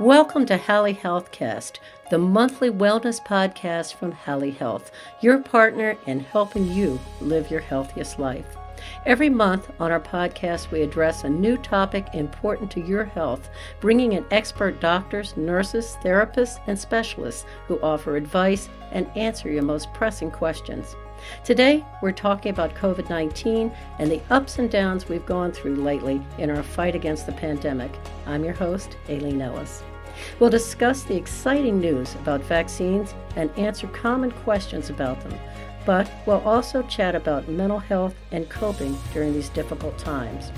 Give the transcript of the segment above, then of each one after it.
Welcome to Halley Healthcast, the monthly wellness podcast from Halley Health, your partner in helping you live your healthiest life. Every month on our podcast, we address a new topic important to your health, bringing in expert doctors, nurses, therapists, and specialists who offer advice and answer your most pressing questions. Today, we're talking about COVID 19 and the ups and downs we've gone through lately in our fight against the pandemic. I'm your host, Aileen Ellis. We'll discuss the exciting news about vaccines and answer common questions about them, but we'll also chat about mental health and coping during these difficult times.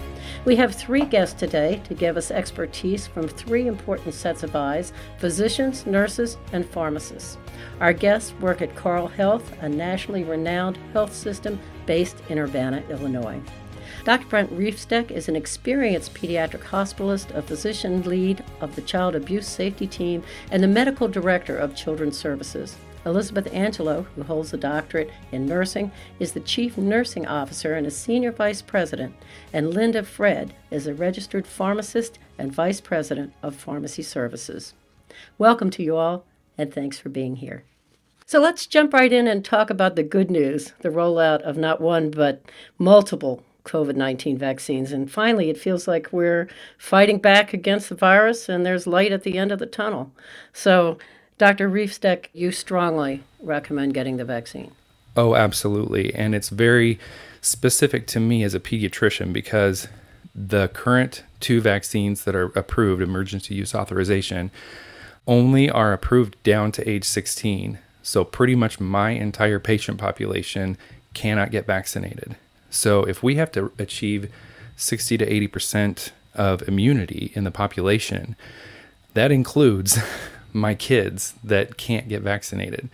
We have three guests today to give us expertise from three important sets of eyes physicians, nurses, and pharmacists. Our guests work at Carle Health, a nationally renowned health system based in Urbana, Illinois. Dr. Brent Riefsteck is an experienced pediatric hospitalist, a physician lead of the Child Abuse Safety Team, and the medical director of Children's Services. Elizabeth Angelo, who holds a doctorate in nursing, is the chief nursing officer and a senior vice president, and Linda Fred is a registered pharmacist and vice president of pharmacy services. Welcome to you all, and thanks for being here. So let's jump right in and talk about the good news the rollout of not one, but multiple COVID 19 vaccines. And finally, it feels like we're fighting back against the virus and there's light at the end of the tunnel. So, Dr. Riefsteck, you strongly recommend getting the vaccine. Oh, absolutely. And it's very specific to me as a pediatrician because the current two vaccines that are approved, emergency use authorization, only are approved down to age 16. So, pretty much my entire patient population cannot get vaccinated. So, if we have to achieve 60 to 80% of immunity in the population, that includes my kids that can't get vaccinated.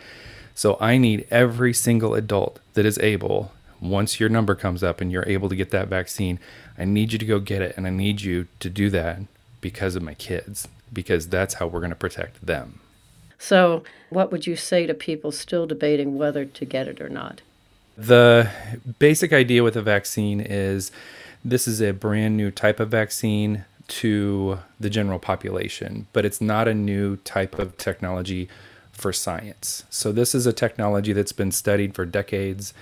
So, I need every single adult that is able, once your number comes up and you're able to get that vaccine, I need you to go get it. And I need you to do that because of my kids, because that's how we're going to protect them. So, what would you say to people still debating whether to get it or not? The basic idea with a vaccine is this is a brand new type of vaccine to the general population, but it's not a new type of technology for science. So, this is a technology that's been studied for decades,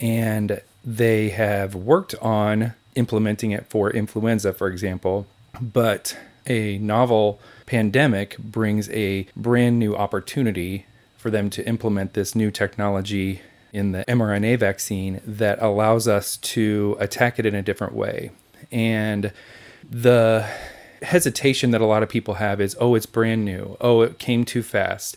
and they have worked on implementing it for influenza, for example, but a novel pandemic brings a brand new opportunity for them to implement this new technology in the mRNA vaccine that allows us to attack it in a different way. And the hesitation that a lot of people have is oh, it's brand new. Oh, it came too fast.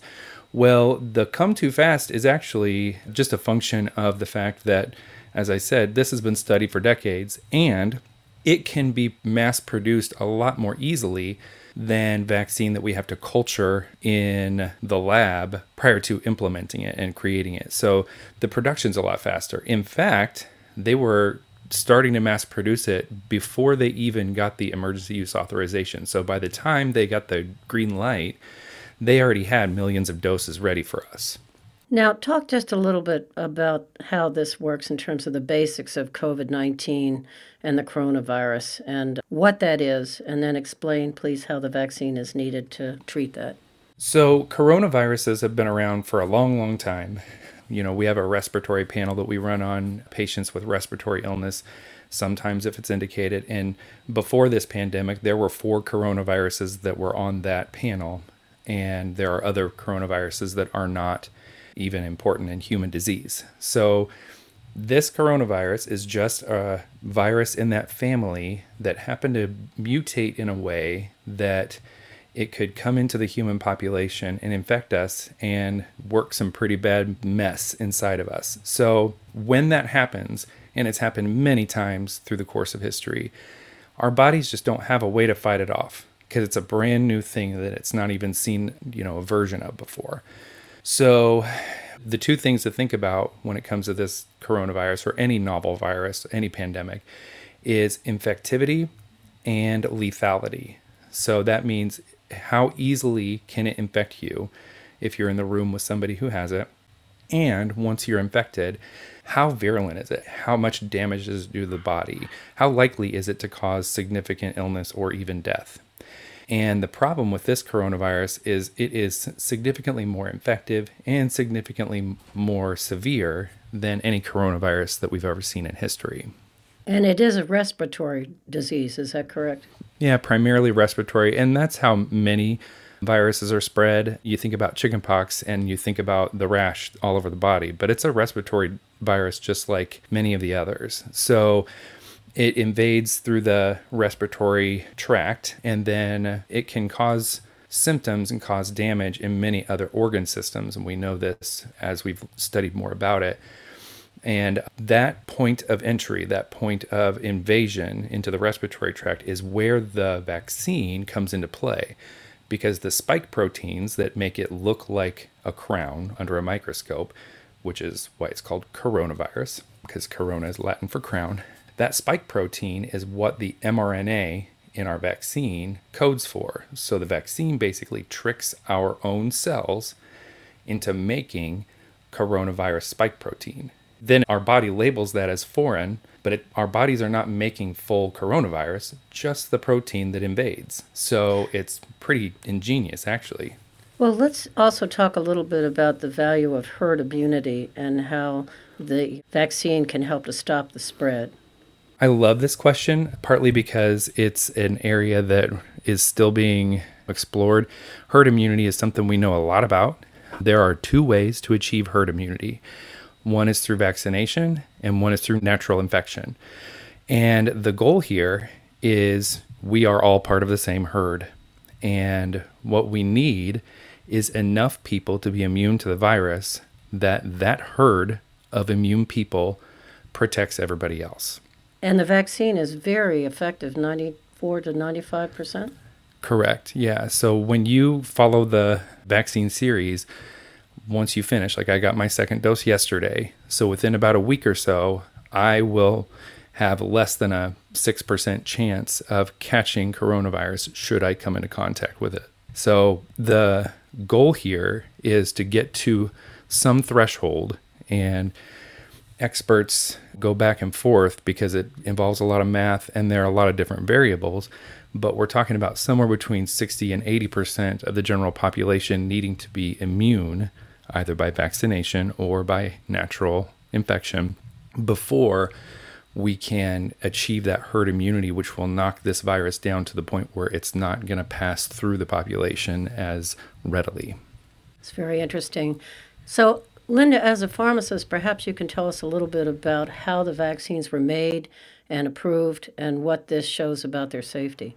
Well, the come too fast is actually just a function of the fact that, as I said, this has been studied for decades and it can be mass produced a lot more easily than vaccine that we have to culture in the lab prior to implementing it and creating it. So the production's a lot faster. In fact, they were starting to mass produce it before they even got the emergency use authorization. So by the time they got the green light, they already had millions of doses ready for us. Now, talk just a little bit about how this works in terms of the basics of COVID 19 and the coronavirus and what that is, and then explain, please, how the vaccine is needed to treat that. So, coronaviruses have been around for a long, long time. You know, we have a respiratory panel that we run on patients with respiratory illness, sometimes if it's indicated. And before this pandemic, there were four coronaviruses that were on that panel. And there are other coronaviruses that are not even important in human disease. So, this coronavirus is just a virus in that family that happened to mutate in a way that it could come into the human population and infect us and work some pretty bad mess inside of us. So, when that happens, and it's happened many times through the course of history, our bodies just don't have a way to fight it off because it's a brand new thing that it's not even seen, you know, a version of before. So, the two things to think about when it comes to this coronavirus or any novel virus, any pandemic, is infectivity and lethality. So, that means how easily can it infect you if you're in the room with somebody who has it? And once you're infected, how virulent is it? How much damage does it do to the body? How likely is it to cause significant illness or even death? And the problem with this coronavirus is it is significantly more infective and significantly more severe than any coronavirus that we've ever seen in history. And it is a respiratory disease, is that correct? Yeah, primarily respiratory. And that's how many viruses are spread. You think about chickenpox and you think about the rash all over the body, but it's a respiratory virus just like many of the others. So it invades through the respiratory tract and then it can cause symptoms and cause damage in many other organ systems. And we know this as we've studied more about it. And that point of entry, that point of invasion into the respiratory tract, is where the vaccine comes into play because the spike proteins that make it look like a crown under a microscope, which is why it's called coronavirus, because corona is Latin for crown, that spike protein is what the mRNA in our vaccine codes for. So the vaccine basically tricks our own cells into making coronavirus spike protein. Then our body labels that as foreign, but it, our bodies are not making full coronavirus, just the protein that invades. So it's pretty ingenious, actually. Well, let's also talk a little bit about the value of herd immunity and how the vaccine can help to stop the spread. I love this question, partly because it's an area that is still being explored. Herd immunity is something we know a lot about. There are two ways to achieve herd immunity one is through vaccination, and one is through natural infection. And the goal here is we are all part of the same herd. And what we need is enough people to be immune to the virus that that herd of immune people protects everybody else. And the vaccine is very effective 94 to 95%? Correct. Yeah. So when you follow the vaccine series, once you finish, like I got my second dose yesterday. So within about a week or so, I will have less than a 6% chance of catching coronavirus should I come into contact with it. So the goal here is to get to some threshold and experts go back and forth because it involves a lot of math and there are a lot of different variables. But we're talking about somewhere between 60 and 80% of the general population needing to be immune, either by vaccination or by natural infection, before we can achieve that herd immunity, which will knock this virus down to the point where it's not going to pass through the population as readily. It's very interesting. So, Linda, as a pharmacist, perhaps you can tell us a little bit about how the vaccines were made and approved and what this shows about their safety.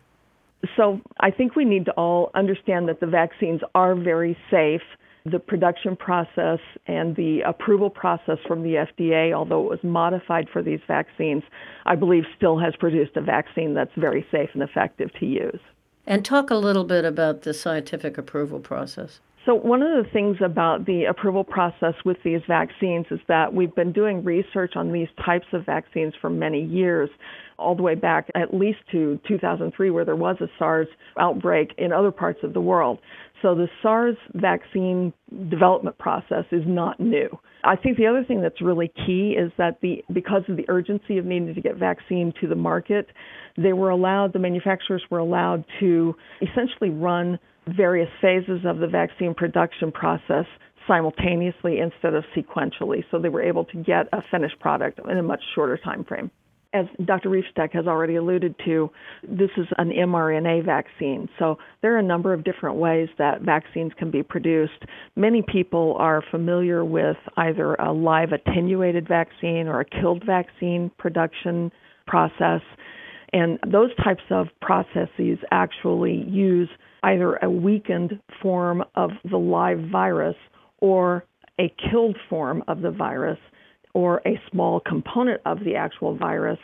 So, I think we need to all understand that the vaccines are very safe. The production process and the approval process from the FDA, although it was modified for these vaccines, I believe still has produced a vaccine that's very safe and effective to use. And talk a little bit about the scientific approval process. So, one of the things about the approval process with these vaccines is that we've been doing research on these types of vaccines for many years, all the way back at least to 2003, where there was a SARS outbreak in other parts of the world. So, the SARS vaccine development process is not new. I think the other thing that's really key is that the because of the urgency of needing to get vaccine to the market, they were allowed the manufacturers were allowed to essentially run various phases of the vaccine production process simultaneously instead of sequentially. So they were able to get a finished product in a much shorter time frame. As Dr. Riefsteck has already alluded to, this is an mRNA vaccine. So there are a number of different ways that vaccines can be produced. Many people are familiar with either a live attenuated vaccine or a killed vaccine production process. And those types of processes actually use either a weakened form of the live virus or a killed form of the virus or a small component of the actual virus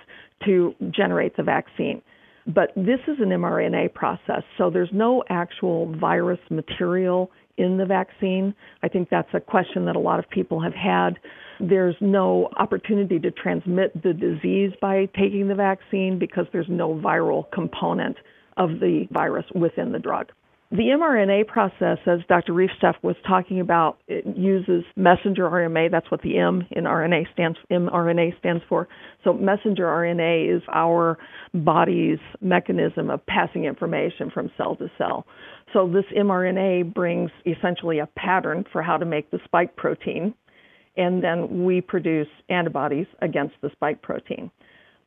to generate the vaccine. But this is an mRNA process, so there's no actual virus material in the vaccine. I think that's a question that a lot of people have had. There's no opportunity to transmit the disease by taking the vaccine because there's no viral component of the virus within the drug. The mRNA process, as Dr. Riefsteck was talking about, it uses messenger RNA. That's what the M in RNA stands mRNA stands for. So messenger RNA is our body's mechanism of passing information from cell to cell. So this mRNA brings essentially a pattern for how to make the spike protein, and then we produce antibodies against the spike protein.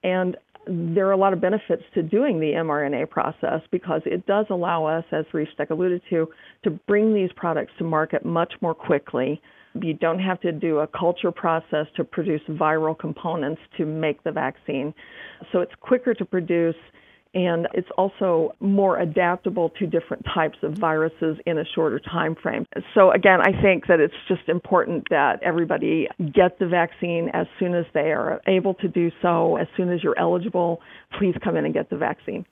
And there are a lot of benefits to doing the mRNA process because it does allow us, as Riefsteck alluded to, to bring these products to market much more quickly. You don't have to do a culture process to produce viral components to make the vaccine. So it's quicker to produce and it's also more adaptable to different types of viruses in a shorter time frame. So again, I think that it's just important that everybody get the vaccine as soon as they are able to do so, as soon as you're eligible, please come in and get the vaccine.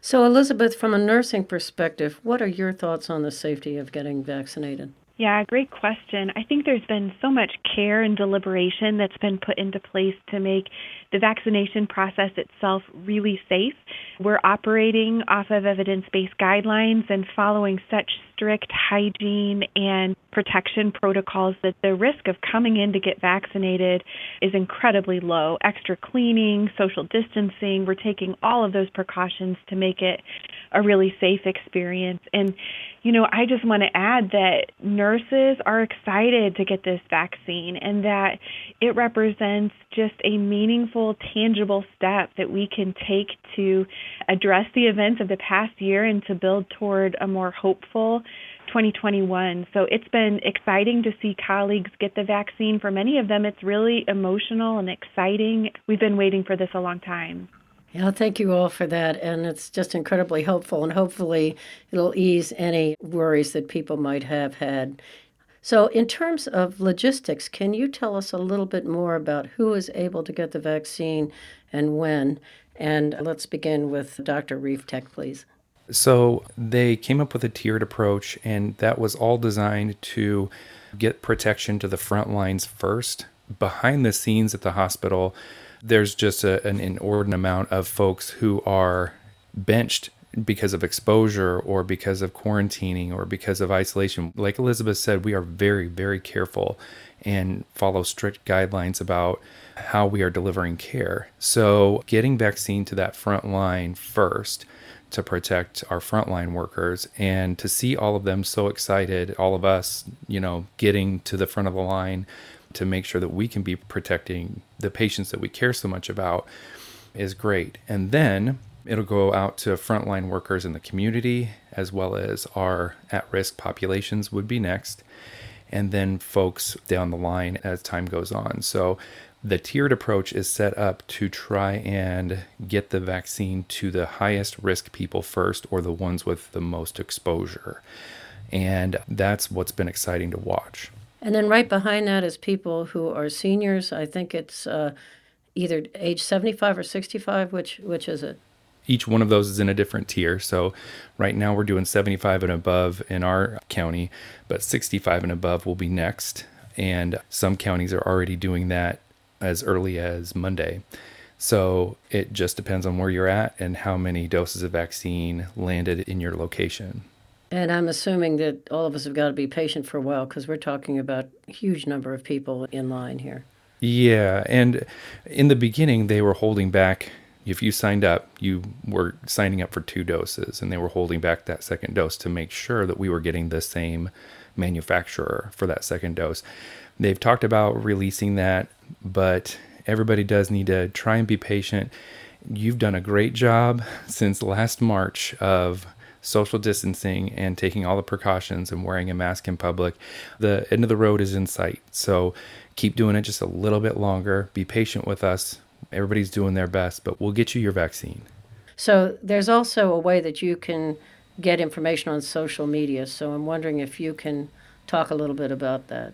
So Elizabeth, from a nursing perspective, what are your thoughts on the safety of getting vaccinated? Yeah, great question. I think there's been so much care and deliberation that's been put into place to make the vaccination process itself really safe. We're operating off of evidence based guidelines and following such strict hygiene and protection protocols that the risk of coming in to get vaccinated is incredibly low. Extra cleaning, social distancing, we're taking all of those precautions to make it a really safe experience. And, you know, I just want to add that nurses are excited to get this vaccine and that it represents just a meaningful, tangible step that we can take to address the events of the past year and to build toward a more hopeful 2021. So it's been exciting to see colleagues get the vaccine. For many of them, it's really emotional and exciting. We've been waiting for this a long time. Yeah, thank you all for that. And it's just incredibly helpful. And hopefully, it'll ease any worries that people might have had. So, in terms of logistics, can you tell us a little bit more about who is able to get the vaccine and when? And let's begin with Dr. Riefsteck, please. So, they came up with a tiered approach, and that was all designed to get protection to the front lines first. Behind the scenes at the hospital, there's just a, an inordinate amount of folks who are benched because of exposure or because of quarantining or because of isolation. Like Elizabeth said, we are very, very careful and follow strict guidelines about how we are delivering care. So, getting vaccine to that front line first to protect our frontline workers and to see all of them so excited, all of us, you know, getting to the front of the line to make sure that we can be protecting the patients that we care so much about is great. And then it'll go out to frontline workers in the community as well as our at risk populations would be next. And then folks down the line as time goes on. So the tiered approach is set up to try and get the vaccine to the highest risk people first or the ones with the most exposure. And that's what's been exciting to watch. And then right behind that is people who are seniors. I think it's uh, either age 75 or 65. Which which is it? Each one of those is in a different tier. So right now we're doing 75 and above in our county, but 65 and above will be next. And some counties are already doing that as early as Monday. So it just depends on where you're at and how many doses of vaccine landed in your location. And I'm assuming that all of us have got to be patient for a while because we're talking about a huge number of people in line here. Yeah. And in the beginning, they were holding back. If you signed up, you were signing up for two doses, and they were holding back that second dose to make sure that we were getting the same manufacturer for that second dose. They've talked about releasing that, but everybody does need to try and be patient. You've done a great job since last March of social distancing and taking all the precautions and wearing a mask in public, the end of the road is in sight. So keep doing it just a little bit longer. Be patient with us. Everybody's doing their best, but we'll get you your vaccine. So there's also a way that you can get information on social media. So I'm wondering if you can talk a little bit about that.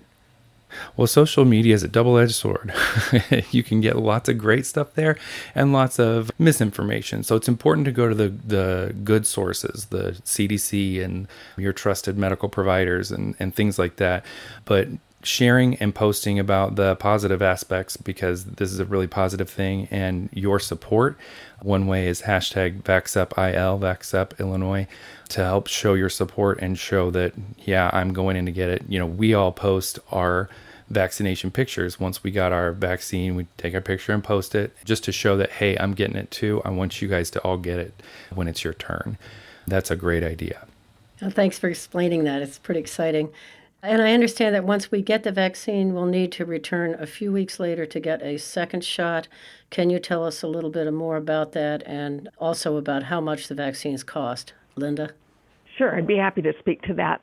Well, social media is a double edged sword. you can get lots of great stuff there and lots of misinformation. So it's important to go to the, the good sources, the CDC and your trusted medical providers and, and things like that. But sharing and posting about the positive aspects because this is a really positive thing and your support. One way is hashtag VaxUpIL, VaxUp Illinois, to help show your support and show that, yeah, I'm going in to get it. You know, we all post our vaccination pictures. Once we got our vaccine, we take our picture and post it just to show that, hey, I'm getting it too. I want you guys to all get it when it's your turn. That's a great idea. Well, thanks for explaining that. It's pretty exciting. And I understand that once we get the vaccine, we'll need to return a few weeks later to get a second shot. Can you tell us a little bit more about that and also about how much the vaccines cost? Linda? Sure, I'd be happy to speak to that.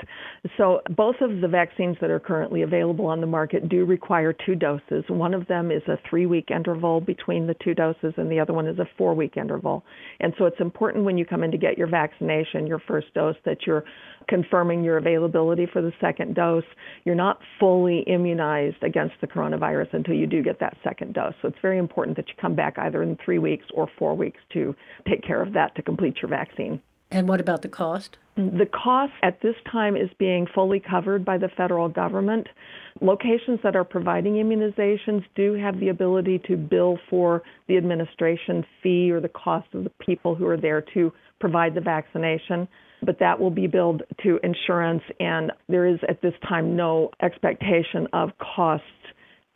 So, both of the vaccines that are currently available on the market do require two doses. One of them is a three week interval between the two doses, and the other one is a four week interval. And so, it's important when you come in to get your vaccination, your first dose, that you're confirming your availability for the second dose. You're not fully immunized against the coronavirus until you do get that second dose. So, it's very important that you come back either in three weeks or four weeks to take care of that to complete your vaccine. And what about the cost? The cost at this time is being fully covered by the federal government. Locations that are providing immunizations do have the ability to bill for the administration fee or the cost of the people who are there to provide the vaccination, but that will be billed to insurance, and there is at this time no expectation of costs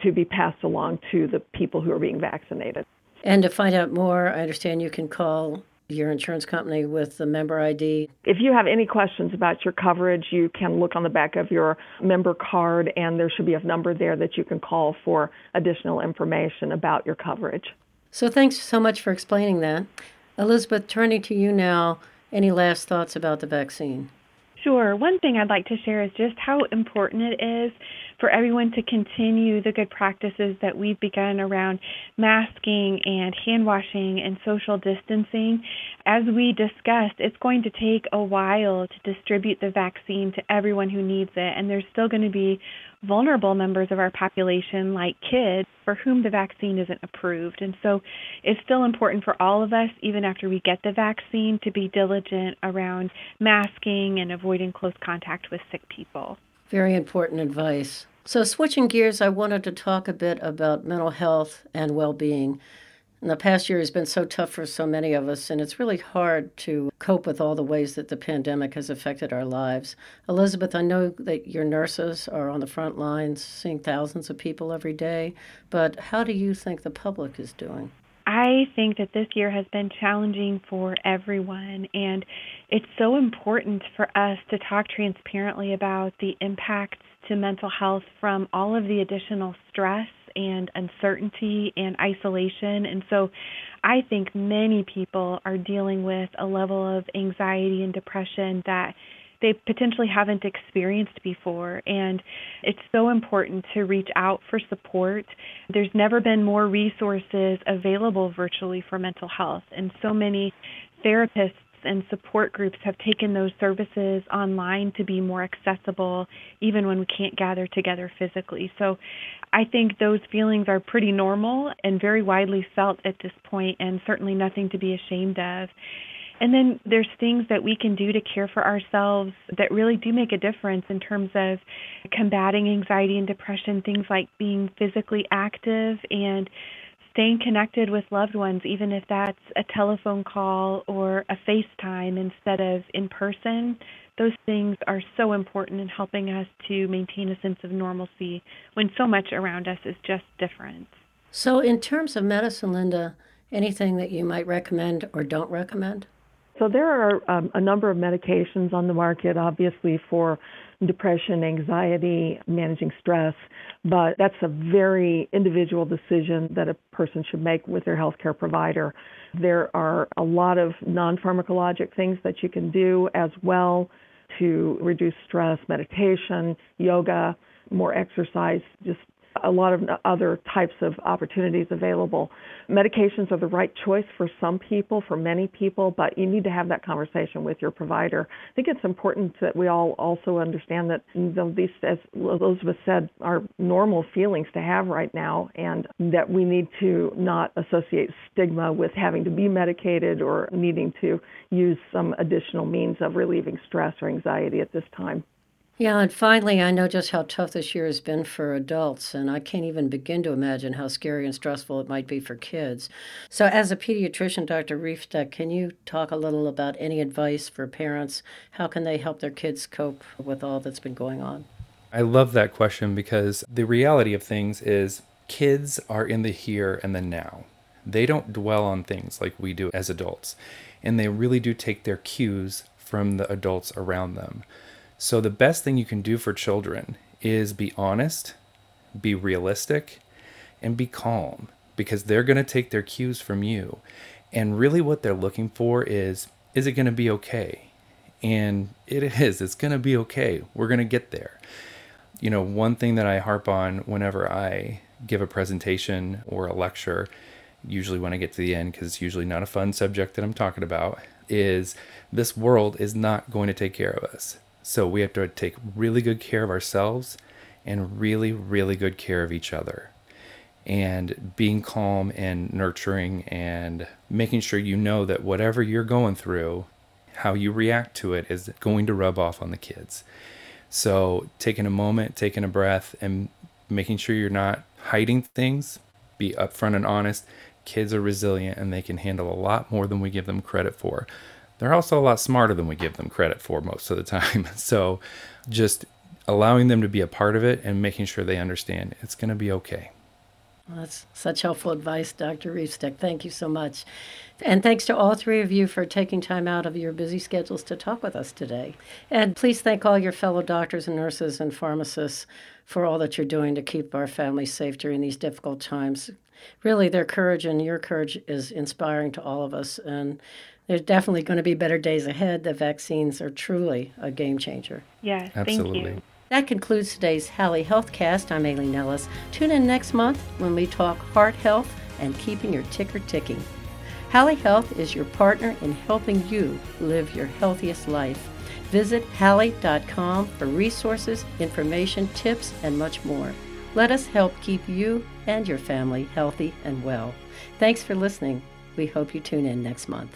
to be passed along to the people who are being vaccinated. And to find out more, I understand you can call your insurance company with the member ID. If you have any questions about your coverage, you can look on the back of your member card, and there should be a number there that you can call for additional information about your coverage. So, thanks so much for explaining that. Elizabeth, turning to you now, any last thoughts about the vaccine? Sure. One thing I'd like to share is just how important it is for everyone to continue the good practices that we've begun around masking and hand washing and social distancing. As we discussed, it's going to take a while to distribute the vaccine to everyone who needs it, and there's still going to be vulnerable members of our population, like kids, for whom the vaccine isn't approved. And so it's still important for all of us, even after we get the vaccine, to be diligent around masking and avoiding close contact with sick people. Very important advice. So, switching gears, I wanted to talk a bit about mental health and well being. The past year has been so tough for so many of us, and it's really hard to cope with all the ways that the pandemic has affected our lives. Elizabeth, I know that your nurses are on the front lines seeing thousands of people every day, but how do you think the public is doing? I think that this year has been challenging for everyone, and it's so important for us to talk transparently about the impacts to mental health from all of the additional stress and uncertainty and isolation. And so I think many people are dealing with a level of anxiety and depression that they potentially haven't experienced before. And it's so important to reach out for support. There's never been more resources available virtually for mental health, and so many therapists and support groups have taken those services online to be more accessible even when we can't gather together physically. So I think those feelings are pretty normal and very widely felt at this point and certainly nothing to be ashamed of. And then there's things that we can do to care for ourselves that really do make a difference in terms of combating anxiety and depression, things like being physically active and staying connected with loved ones, even if that's a telephone call or a FaceTime instead of in person, those things are so important in helping us to maintain a sense of normalcy when so much around us is just different. So, in terms of medicine, Linda, anything that you might recommend or don't recommend? So, there are um, a number of medications on the market, obviously, for depression, anxiety, managing stress, but that's a very individual decision that a person should make with their healthcare provider. There are a lot of non pharmacologic things that you can do as well to reduce stress, meditation, yoga, more exercise, just a lot of other types of opportunities available. Medications are the right choice for some people, for many people, but you need to have that conversation with your provider. I think it's important that we all also understand that these, as Elizabeth said, are normal feelings to have right now, and that we need to not associate stigma with having to be medicated or needing to use some additional means of relieving stress or anxiety at this time. Yeah, and finally, I know just how tough this year has been for adults, and I can't even begin to imagine how scary and stressful it might be for kids. So, as a pediatrician, Dr. Riefsteck, can you talk a little about any advice for parents? How can they help their kids cope with all that's been going on? I love that question because the reality of things is kids are in the here and the now. They don't dwell on things like we do as adults, and they really do take their cues from the adults around them. So, the best thing you can do for children is be honest, be realistic, and be calm because they're going to take their cues from you. And really, what they're looking for is is it going to be okay? And it is, it's going to be okay. We're going to get there. You know, one thing that I harp on whenever I give a presentation or a lecture, usually when I get to the end, because it's usually not a fun subject that I'm talking about, is this world is not going to take care of us. So we have to take really good care of ourselves and really, really good care of each other. And being calm and nurturing and making sure you know that whatever you're going through, how you react to it is going to rub off on the kids. So taking a moment, taking a breath, and making sure you're not hiding things, be upfront and honest. Kids are resilient and they can handle a lot more than we give them credit for they're also a lot smarter than we give them credit for most of the time. So just allowing them to be a part of it and making sure they understand it's going to be okay. Well, that's such helpful advice, Dr. Riefsteck. Thank you so much. And thanks to all three of you for taking time out of your busy schedules to talk with us today. And please thank all your fellow doctors and nurses and pharmacists for all that you're doing to keep our families safe during these difficult times. Really, their courage and your courage is inspiring to all of us. And there's definitely going to be better days ahead. The vaccines are truly a game changer. Yes, Absolutely. thank you. That concludes today's Hallie Healthcast. I'm Aileen Ellis. Tune in next month when we talk heart health and keeping your ticker ticking. Hallie Health is your partner in helping you live your healthiest life. Visit Hallie.com for resources, information, tips, and much more. Let us help keep you and your family healthy and well. Thanks for listening. We hope you tune in next month.